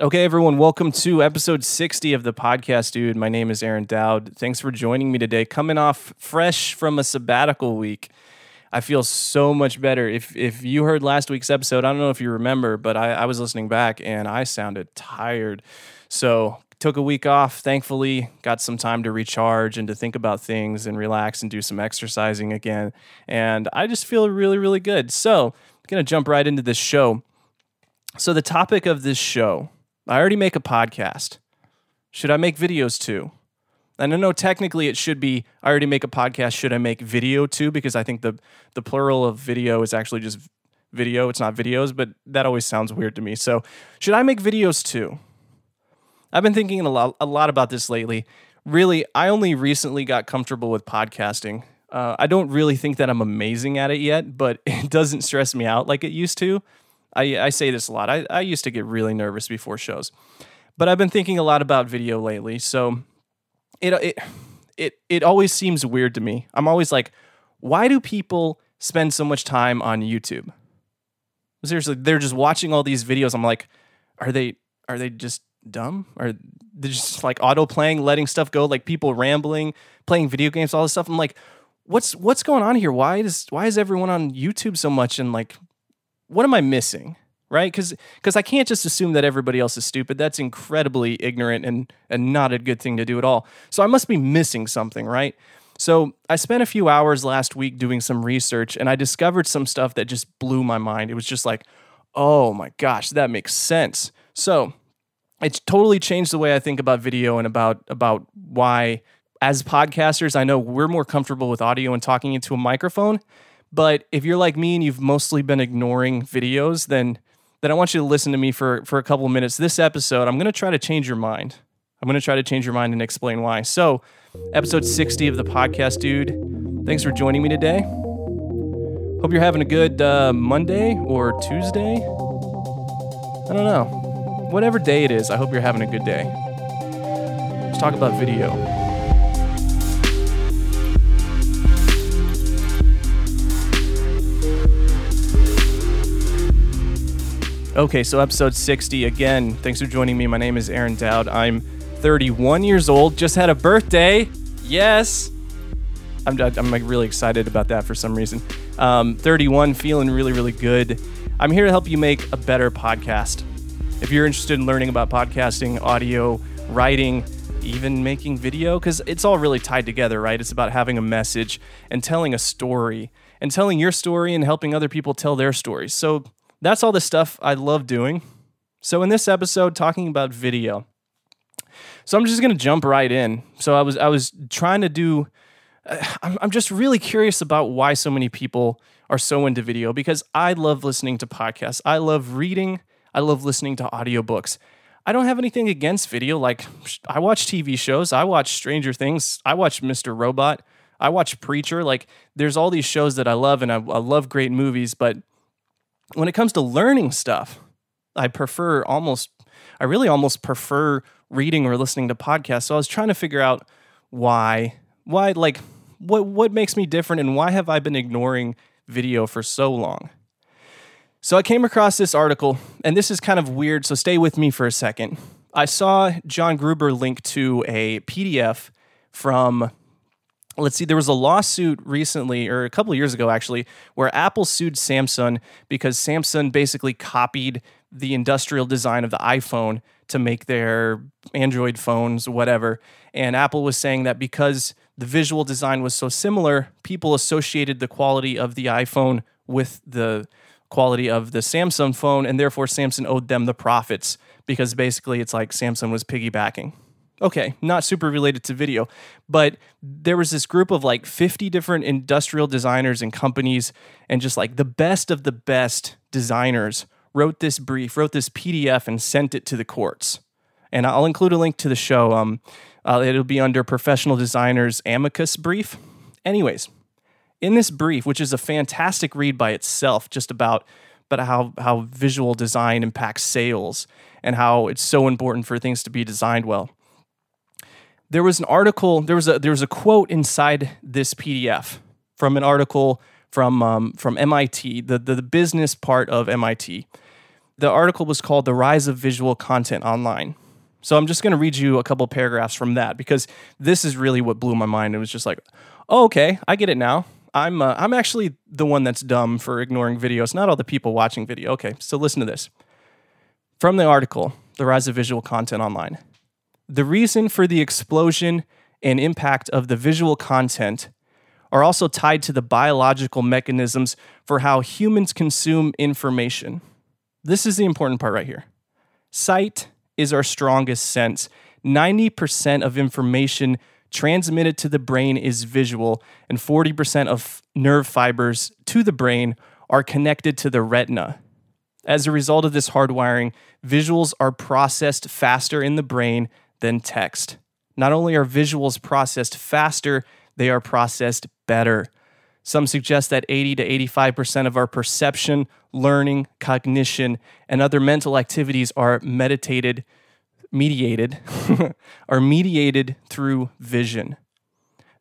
Okay, everyone, welcome to episode 60 of the podcast, dude. My name is Aaron Dowd. Thanks for joining me today. Coming off fresh from a sabbatical week. I feel so much better. If if you heard last week's episode, I don't know if you remember, but I, I was listening back and I sounded tired. So took a week off, thankfully, got some time to recharge and to think about things and relax and do some exercising again. And I just feel really, really good. So I'm gonna jump right into this show. So the topic of this show I already make a podcast. Should I make videos too? And I know technically it should be I already make a podcast. Should I make video too? Because I think the the plural of video is actually just video. It's not videos, but that always sounds weird to me. So should I make videos too? I've been thinking a lot a lot about this lately. Really, I only recently got comfortable with podcasting. Uh, I don't really think that I'm amazing at it yet, but it doesn't stress me out like it used to. I, I say this a lot. I, I used to get really nervous before shows, but I've been thinking a lot about video lately. So it it it it always seems weird to me. I'm always like, why do people spend so much time on YouTube? Seriously, they're just watching all these videos. I'm like, are they are they just dumb? Are they just like auto playing, letting stuff go, like people rambling, playing video games, all this stuff? I'm like, what's what's going on here? Why is why is everyone on YouTube so much and like what am I missing? Right? Because because I can't just assume that everybody else is stupid. That's incredibly ignorant and and not a good thing to do at all. So I must be missing something, right? So I spent a few hours last week doing some research and I discovered some stuff that just blew my mind. It was just like, oh my gosh, that makes sense. So it's totally changed the way I think about video and about about why as podcasters, I know we're more comfortable with audio and talking into a microphone. But if you're like me and you've mostly been ignoring videos, then then I want you to listen to me for for a couple of minutes. This episode, I'm going to try to change your mind. I'm going to try to change your mind and explain why. So, episode 60 of the podcast, dude. Thanks for joining me today. Hope you're having a good uh, Monday or Tuesday. I don't know. Whatever day it is, I hope you're having a good day. Let's talk about video. Okay, so episode 60 again. Thanks for joining me. My name is Aaron Dowd. I'm 31 years old. Just had a birthday. Yes. I'm, I'm like really excited about that for some reason. Um, 31, feeling really, really good. I'm here to help you make a better podcast. If you're interested in learning about podcasting, audio, writing, even making video, because it's all really tied together, right? It's about having a message and telling a story and telling your story and helping other people tell their stories. So that's all the stuff I love doing. So in this episode, talking about video. So I'm just gonna jump right in. So I was I was trying to do. Uh, I'm I'm just really curious about why so many people are so into video because I love listening to podcasts. I love reading. I love listening to audiobooks. I don't have anything against video. Like I watch TV shows. I watch Stranger Things. I watch Mr. Robot. I watch Preacher. Like there's all these shows that I love, and I, I love great movies. But when it comes to learning stuff, I prefer almost, I really almost prefer reading or listening to podcasts. So I was trying to figure out why, why, like, what what makes me different, and why have I been ignoring video for so long? So I came across this article, and this is kind of weird. So stay with me for a second. I saw John Gruber link to a PDF from let's see, there was a lawsuit recently, or a couple years ago actually, where Apple sued Samsung because Samsung basically copied the industrial design of the iPhone to make their Android phones, whatever. And Apple was saying that because the visual design was so similar, people associated the quality of the iPhone with the quality of the Samsung phone, and therefore Samsung owed them the profits because basically it's like Samsung was piggybacking okay, not super related to video, but there was this group of like 50 different industrial designers and companies, and just like the best of the best designers wrote this brief, wrote this PDF, and sent it to the courts. And I'll include a link to the show. Um, uh, it'll be under Professional Designers Amicus Brief. Anyways, in this brief, which is a fantastic read by itself, just about but how how visual design impacts sales and how it's so important for things to be designed well there was an article, there was a there was a quote inside this PDF from an article from um, from MIT, the, the the business part of MIT. The article was called The Rise of Visual Content Online. So I'm just going to read you a couple paragraphs from that because this is really what blew my mind. It was just like, oh, okay, I get it now. I'm uh, I'm actually the one that's dumb for ignoring videos, not all the people watching video. Okay, so listen to this. From the article, The Rise of Visual Content Online. The reason for the explosion and impact of the visual content are also tied to the biological mechanisms for how humans consume information. This is the important part right here. Sight is our strongest sense. 90% of information transmitted to the brain is visual, and 40% of nerve fibers to the brain are connected to the retina. As a result of this hardwiring, visuals are processed faster in the brain than text. Not only are visuals processed faster, they are processed better. Some suggest that 80 to 85% of our perception, learning, cognition, and other mental activities are meditated, mediated, are mediated through vision.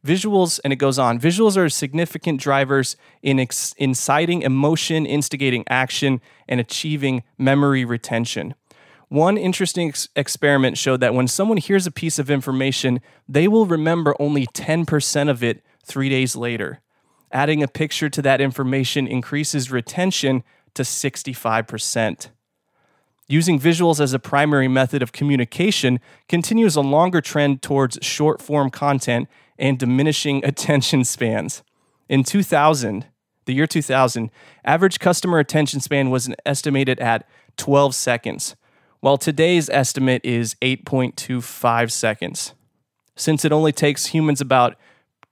Visuals, and it goes on, visuals are significant drivers in ex- inciting emotion, instigating action, and achieving memory retention. One interesting ex- experiment showed that when someone hears a piece of information, they will remember only 10% of it three days later. Adding a picture to that information increases retention to 65%. Using visuals as a primary method of communication continues a longer trend towards short form content and diminishing attention spans. In 2000, the year 2000, average customer attention span was estimated at 12 seconds, while today's estimate is 8.25 seconds. Since it only takes humans about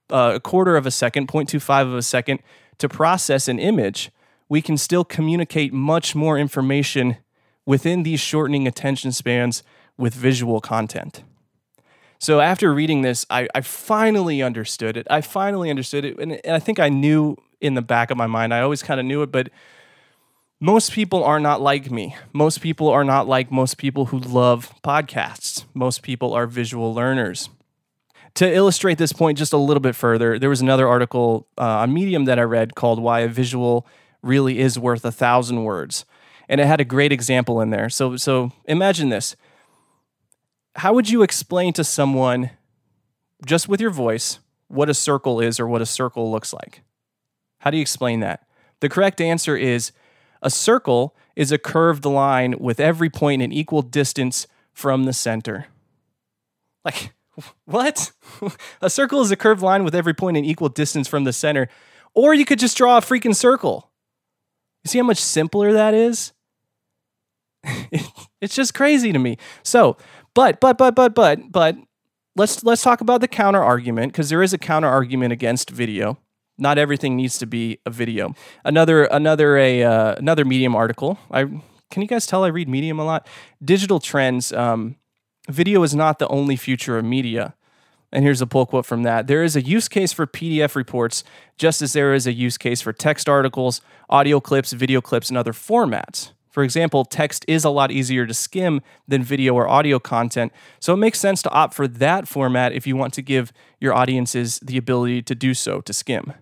uh, a quarter of a second, 0.25 of a second, to process an image, we can still communicate much more information within these shortening attention spans with visual content. So after reading this, I, I finally understood it. I finally understood it. And, and I think I knew in the back of my mind, I always kind of knew it, but most people are not like me. Most people are not like most people who love podcasts. Most people are visual learners to illustrate this point just a little bit further, there was another article uh, on Medium that I read called "Why a Visual Really Is Worth a Thousand Words," and it had a great example in there. So, so imagine this: How would you explain to someone, just with your voice, what a circle is or what a circle looks like? How do you explain that? The correct answer is a circle is a curved line with every point an equal distance from the center. Like what? a circle is a curved line with every point an equal distance from the center. Or you could just draw a freaking circle. You see how much simpler that is? it's just crazy to me. So, but but but but but but let's let's talk about the counter argument because there is a counter argument against video. Not everything needs to be a video. Another another a uh, another Medium article. I can you guys tell I read Medium a lot. Digital trends. Um, video is not the only future of media. And here's a pull quote from that. There is a use case for PDF reports, just as there is a use case for text articles, audio clips, video clips, and other formats. For example, text is a lot easier to skim than video or audio content, so it makes sense to opt for that format if you want to give your audiences the ability to do so, to skim.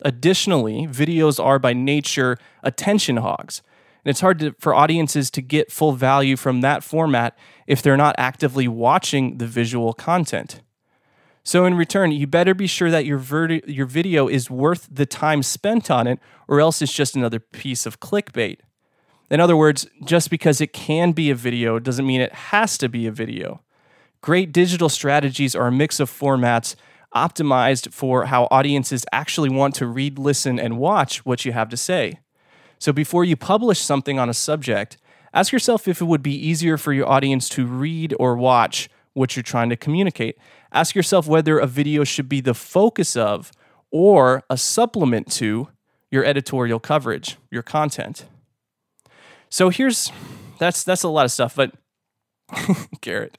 Additionally, videos are by nature attention hogs, and it's hard to, for audiences to get full value from that format if they're not actively watching the visual content. So, in return, you better be sure that your, your video is worth the time spent on it, or else it's just another piece of clickbait. In other words, just because it can be a video doesn't mean it has to be a video. Great digital strategies are a mix of formats optimized for how audiences actually want to read, listen, and watch what you have to say. So before you publish something on a subject, ask yourself if it would be easier for your audience to read or watch what you're trying to communicate. Ask yourself whether a video should be the focus of or a supplement to your editorial coverage, your content. So here's that's that's a lot of stuff, but Garrett,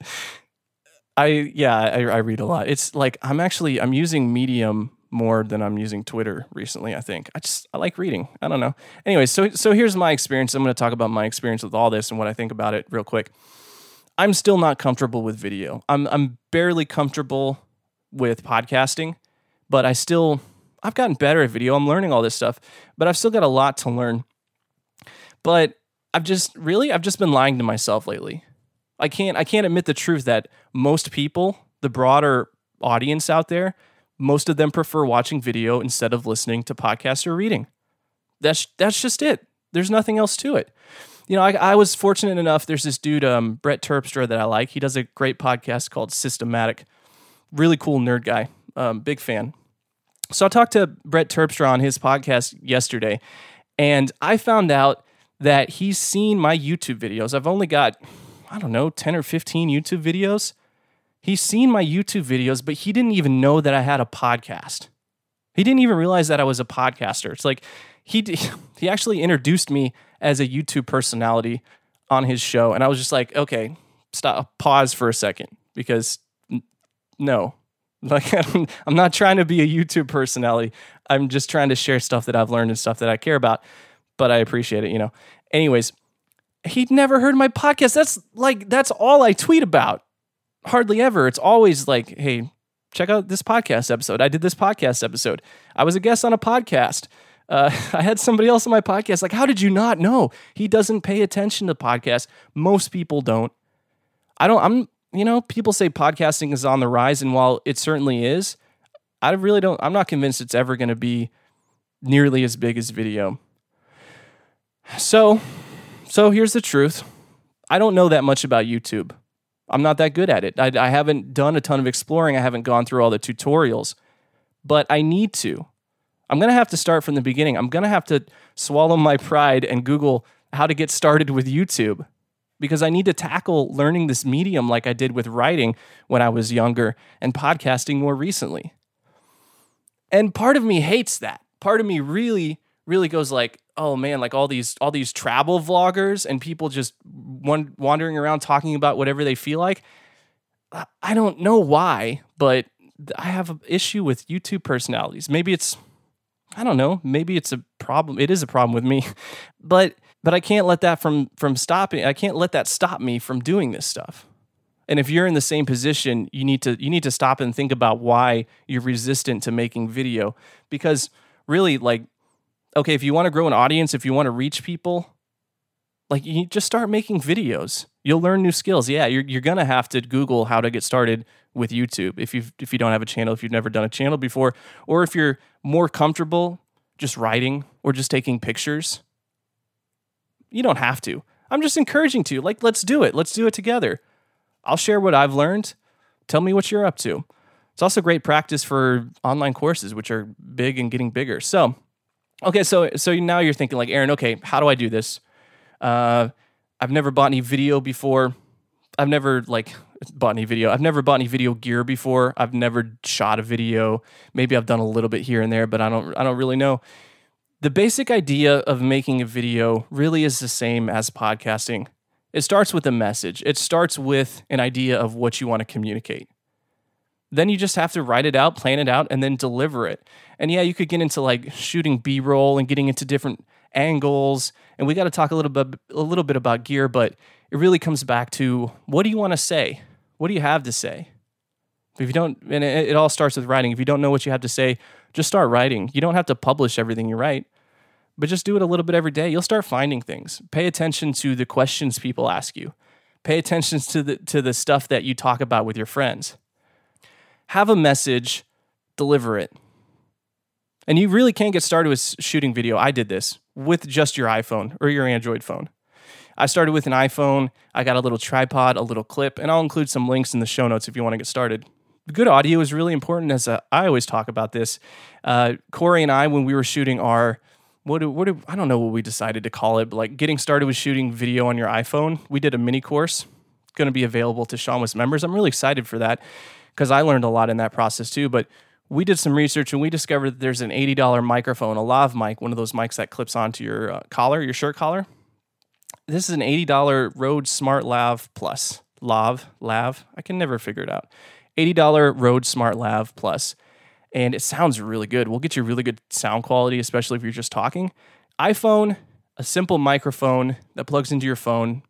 I yeah, I, I read a lot. It's like I'm actually I'm using Medium more than I'm using Twitter recently. I think I just I like reading. I don't know. Anyway, so so here's my experience. I'm going to talk about my experience with all this and what I think about it real quick. I'm still not comfortable with video. I'm I'm barely comfortable with podcasting, but I still I've gotten better at video. I'm learning all this stuff, but I've still got a lot to learn. But I've just really I've just been lying to myself lately. I can't I can't admit the truth that most people, the broader audience out there, most of them prefer watching video instead of listening to podcasts or reading. That's that's just it. There's nothing else to it. You know, I, I was fortunate enough. There's this dude, um, Brett Terpstra, that I like. He does a great podcast called Systematic. Really cool nerd guy. Um, big fan. So I talked to Brett Terpstra on his podcast yesterday, and I found out that he's seen my YouTube videos. I've only got, I don't know, 10 or 15 YouTube videos. He's seen my YouTube videos, but he didn't even know that I had a podcast. He didn't even realize that I was a podcaster. It's like he he actually introduced me as a YouTube personality on his show, and I was just like, okay, stop, pause for a second because no, like I'm, I'm not trying to be a YouTube personality. I'm just trying to share stuff that I've learned and stuff that I care about. But I appreciate it, you know. Anyways, he'd never heard my podcast. That's like that's all I tweet about. Hardly ever. It's always like, hey, check out this podcast episode. I did this podcast episode. I was a guest on a podcast. Uh, I had somebody else on my podcast. Like, how did you not know? He doesn't pay attention to podcasts. Most people don't. I don't. I'm. You know, people say podcasting is on the rise, and while it certainly is, I really don't. I'm not convinced it's ever going to be nearly as big as video. So, so here's the truth. I don't know that much about YouTube. I'm not that good at it. I, I haven't done a ton of exploring. I haven't gone through all the tutorials, but I need to. I'm going to have to start from the beginning. I'm going to have to swallow my pride and Google how to get started with YouTube because I need to tackle learning this medium like I did with writing when I was younger and podcasting more recently. And part of me hates that. Part of me really really goes like, "Oh man, like all these all these travel vloggers and people just one, wandering around talking about whatever they feel like." I don't know why, but I have an issue with YouTube personalities. Maybe it's I don't know, maybe it's a problem. It is a problem with me. But but I can't let that from from stopping. I can't let that stop me from doing this stuff. And if you're in the same position, you need to you need to stop and think about why you're resistant to making video because really like okay, if you want to grow an audience, if you want to reach people, like you just start making videos. You'll learn new skills. Yeah, you're you're gonna have to Google how to get started with YouTube if you if you don't have a channel, if you've never done a channel before, or if you're more comfortable just writing or just taking pictures. You don't have to. I'm just encouraging to. Like, let's do it. Let's do it together. I'll share what I've learned. Tell me what you're up to. It's also great practice for online courses, which are big and getting bigger. So, okay, so so now you're thinking like, Aaron, okay, how do I do this? Uh, I've never bought any video before. I've never like bought any video. I've never bought any video gear before. I've never shot a video. Maybe I've done a little bit here and there, but I don't I don't really know. The basic idea of making a video really is the same as podcasting. It starts with a message. It starts with an idea of what you want to communicate. Then you just have to write it out, plan it out, and then deliver it. And yeah, you could get into like shooting B-roll and getting into different angles. And we got to talk a little bit a little bit about gear, but it really comes back to what do you want to say? What do you have to say? If you don't, and it, it all starts with writing. If you don't know what you have to say, just start writing. You don't have to publish everything you write, but just do it a little bit every day. You'll start finding things. Pay attention to the questions people ask you. Pay attention to the to the stuff that you talk about with your friends. Have a message, deliver it. And you really can't get started with shooting video. I did this with just your iPhone or your Android phone. I started with an iPhone. I got a little tripod, a little clip, and I'll include some links in the show notes if you want to get started. Good audio is really important, as uh, I always talk about this. Uh, Corey and I, when we were shooting our what do, what do, I don't know what we decided to call it, but like getting started with shooting video on your iPhone, we did a mini course. going to be available to seanwes members. I'm really excited for that because I learned a lot in that process too. But we did some research and we discovered that there's an $80 microphone, a lav mic, one of those mics that clips onto your uh, collar, your shirt collar. This is an $80 Rode Smart Lav Plus. Lav, Lav, I can never figure it out. $80 Rode Smart Lav Plus. And it sounds really good. We'll get you really good sound quality, especially if you're just talking. iPhone, a simple microphone that plugs into your phone,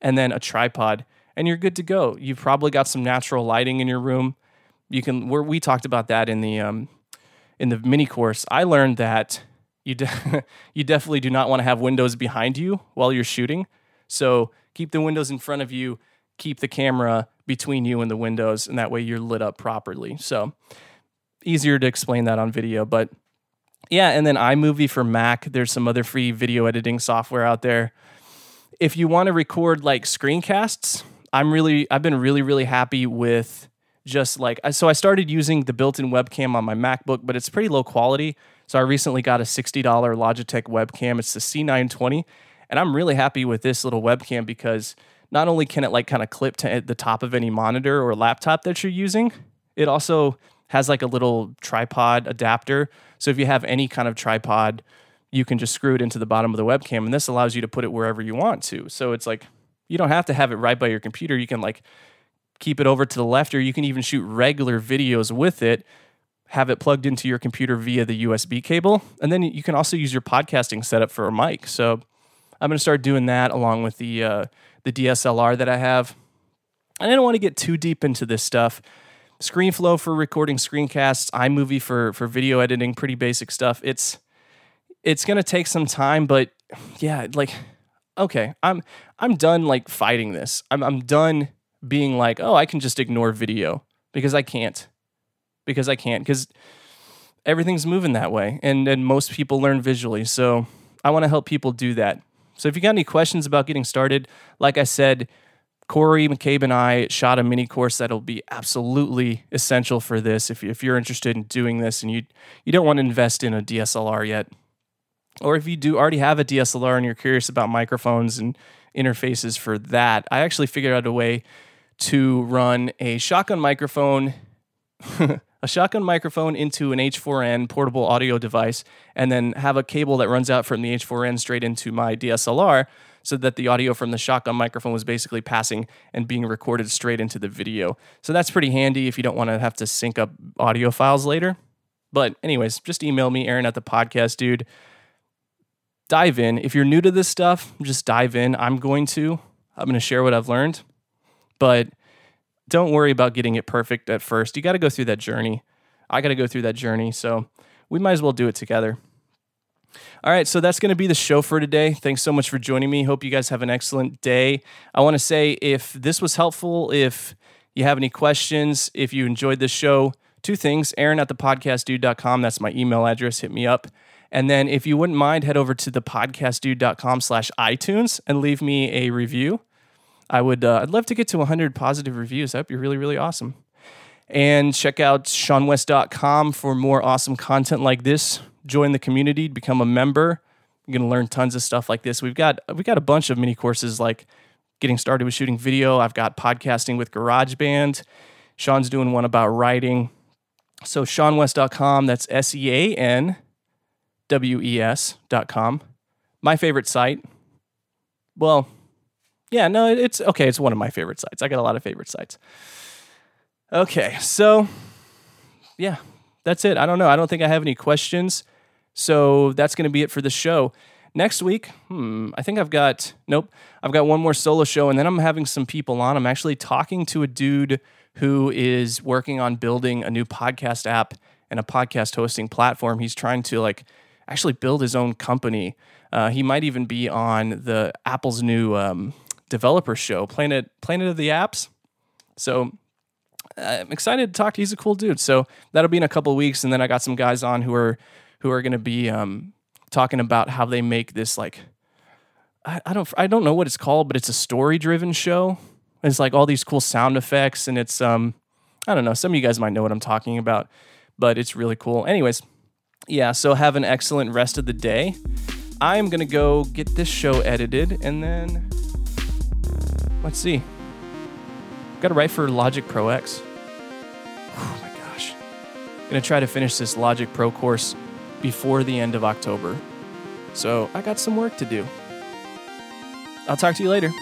and then a tripod, and you're good to go. You've probably got some natural lighting in your room you can we talked about that in the um, in the mini course. I learned that You de- you definitely do not want to have windows behind you while you're shooting. So keep the windows in front of you, keep the camera between you and the windows, and that way you're lit up properly. So easier to explain that on video, but yeah, and then iMovie for Mac. There's some other free video editing software out there. If you want to record like screencasts, I'm really I've been really really happy with just like so I started using the built-in webcam on my MacBook, but it's pretty low quality. So I recently got a $60 Logitech webcam. It's the C920, and I'm really happy with this little webcam because not only can it like kind of clip to the top of any monitor or laptop that you're using, it also has like a little tripod adapter. So if you have any kind of tripod, you can just screw it into the bottom of the webcam and this allows you to put it wherever you want to. So it's like you don't have to have it right by your computer. You can like keep it over to the left or you can even shoot regular videos with it, have it plugged into your computer via the USB cable, and then you can also use your podcasting setup for a mic. So I'm going to start doing that along with the uh, the DSLR that I have. And I don't want to get too deep into this stuff ScreenFlow for recording screencasts, iMovie for for video editing, pretty basic stuff. It's it's gonna take some time, but yeah, like okay, I'm I'm done like fighting this. I'm I'm done being like, oh, I can just ignore video because I can't. Because I can't. Because everything's moving that way. And and most people learn visually. So I want to help people do that. So if you got any questions about getting started, like I said, Corey McCabe and I shot a mini course that'll be absolutely essential for this. If, if you're interested in doing this and you you don't want to invest in a DSLR yet, or if you do already have a DSLR and you're curious about microphones and interfaces for that, I actually figured out a way to run a shotgun microphone, a shotgun microphone into an H4n portable audio device, and then have a cable that runs out from the H4n straight into my DSLR so that the audio from the shotgun microphone was basically passing and being recorded straight into the video. So that's pretty handy if you don't want to have to sync up audio files later. But, anyways, just email me, Aaron at the podcast, dude. Dive in. If you're new to this stuff, just dive in. I'm going to. I'm going to share what I've learned. But don't worry about getting it perfect at first. You got to go through that journey. I got to go through that journey. So we might as well do it together. All right, so that's going to be the show for today. Thanks so much for joining me. Hope you guys have an excellent day. I want to say if this was helpful, if you have any questions, if you enjoyed this show, two things Aaron at the podcastdude.com. That's my email address. Hit me up. And then if you wouldn't mind, head over to the podcastdude.com slash iTunes and leave me a review. I would, uh, I'd love to get to 100 positive reviews. That'd be really, really awesome. And check out seanwes.com for more awesome content like this join the community, become a member. You're going to learn tons of stuff like this. We've got we've got a bunch of mini courses like getting started with shooting video. I've got podcasting with GarageBand. Sean's doing one about writing. So seanwes.com, that's S E A N W E S.com. My favorite site. Well, yeah, no, it's okay. It's one of my favorite sites. I got a lot of favorite sites. Okay, so yeah, that's it. I don't know. I don't think I have any questions. So that's going to be it for the show. Next week, hmm, I think I've got, nope, I've got one more solo show and then I'm having some people on. I'm actually talking to a dude who is working on building a new podcast app and a podcast hosting platform. He's trying to like actually build his own company. Uh, he might even be on the Apple's new um, developer show, Planet Planet of the Apps. So I'm excited to talk to. He's a cool dude. So that'll be in a couple weeks, and then I got some guys on who are who are going to be um, talking about how they make this like I, I don't I don't know what it's called, but it's a story driven show. It's like all these cool sound effects, and it's um I don't know. Some of you guys might know what I'm talking about, but it's really cool. Anyways, yeah. So have an excellent rest of the day. I am gonna go get this show edited, and then let's see. Got to write for Logic Pro X. Oh my gosh. Gonna try to finish this Logic Pro course before the end of October. So I got some work to do. I'll talk to you later.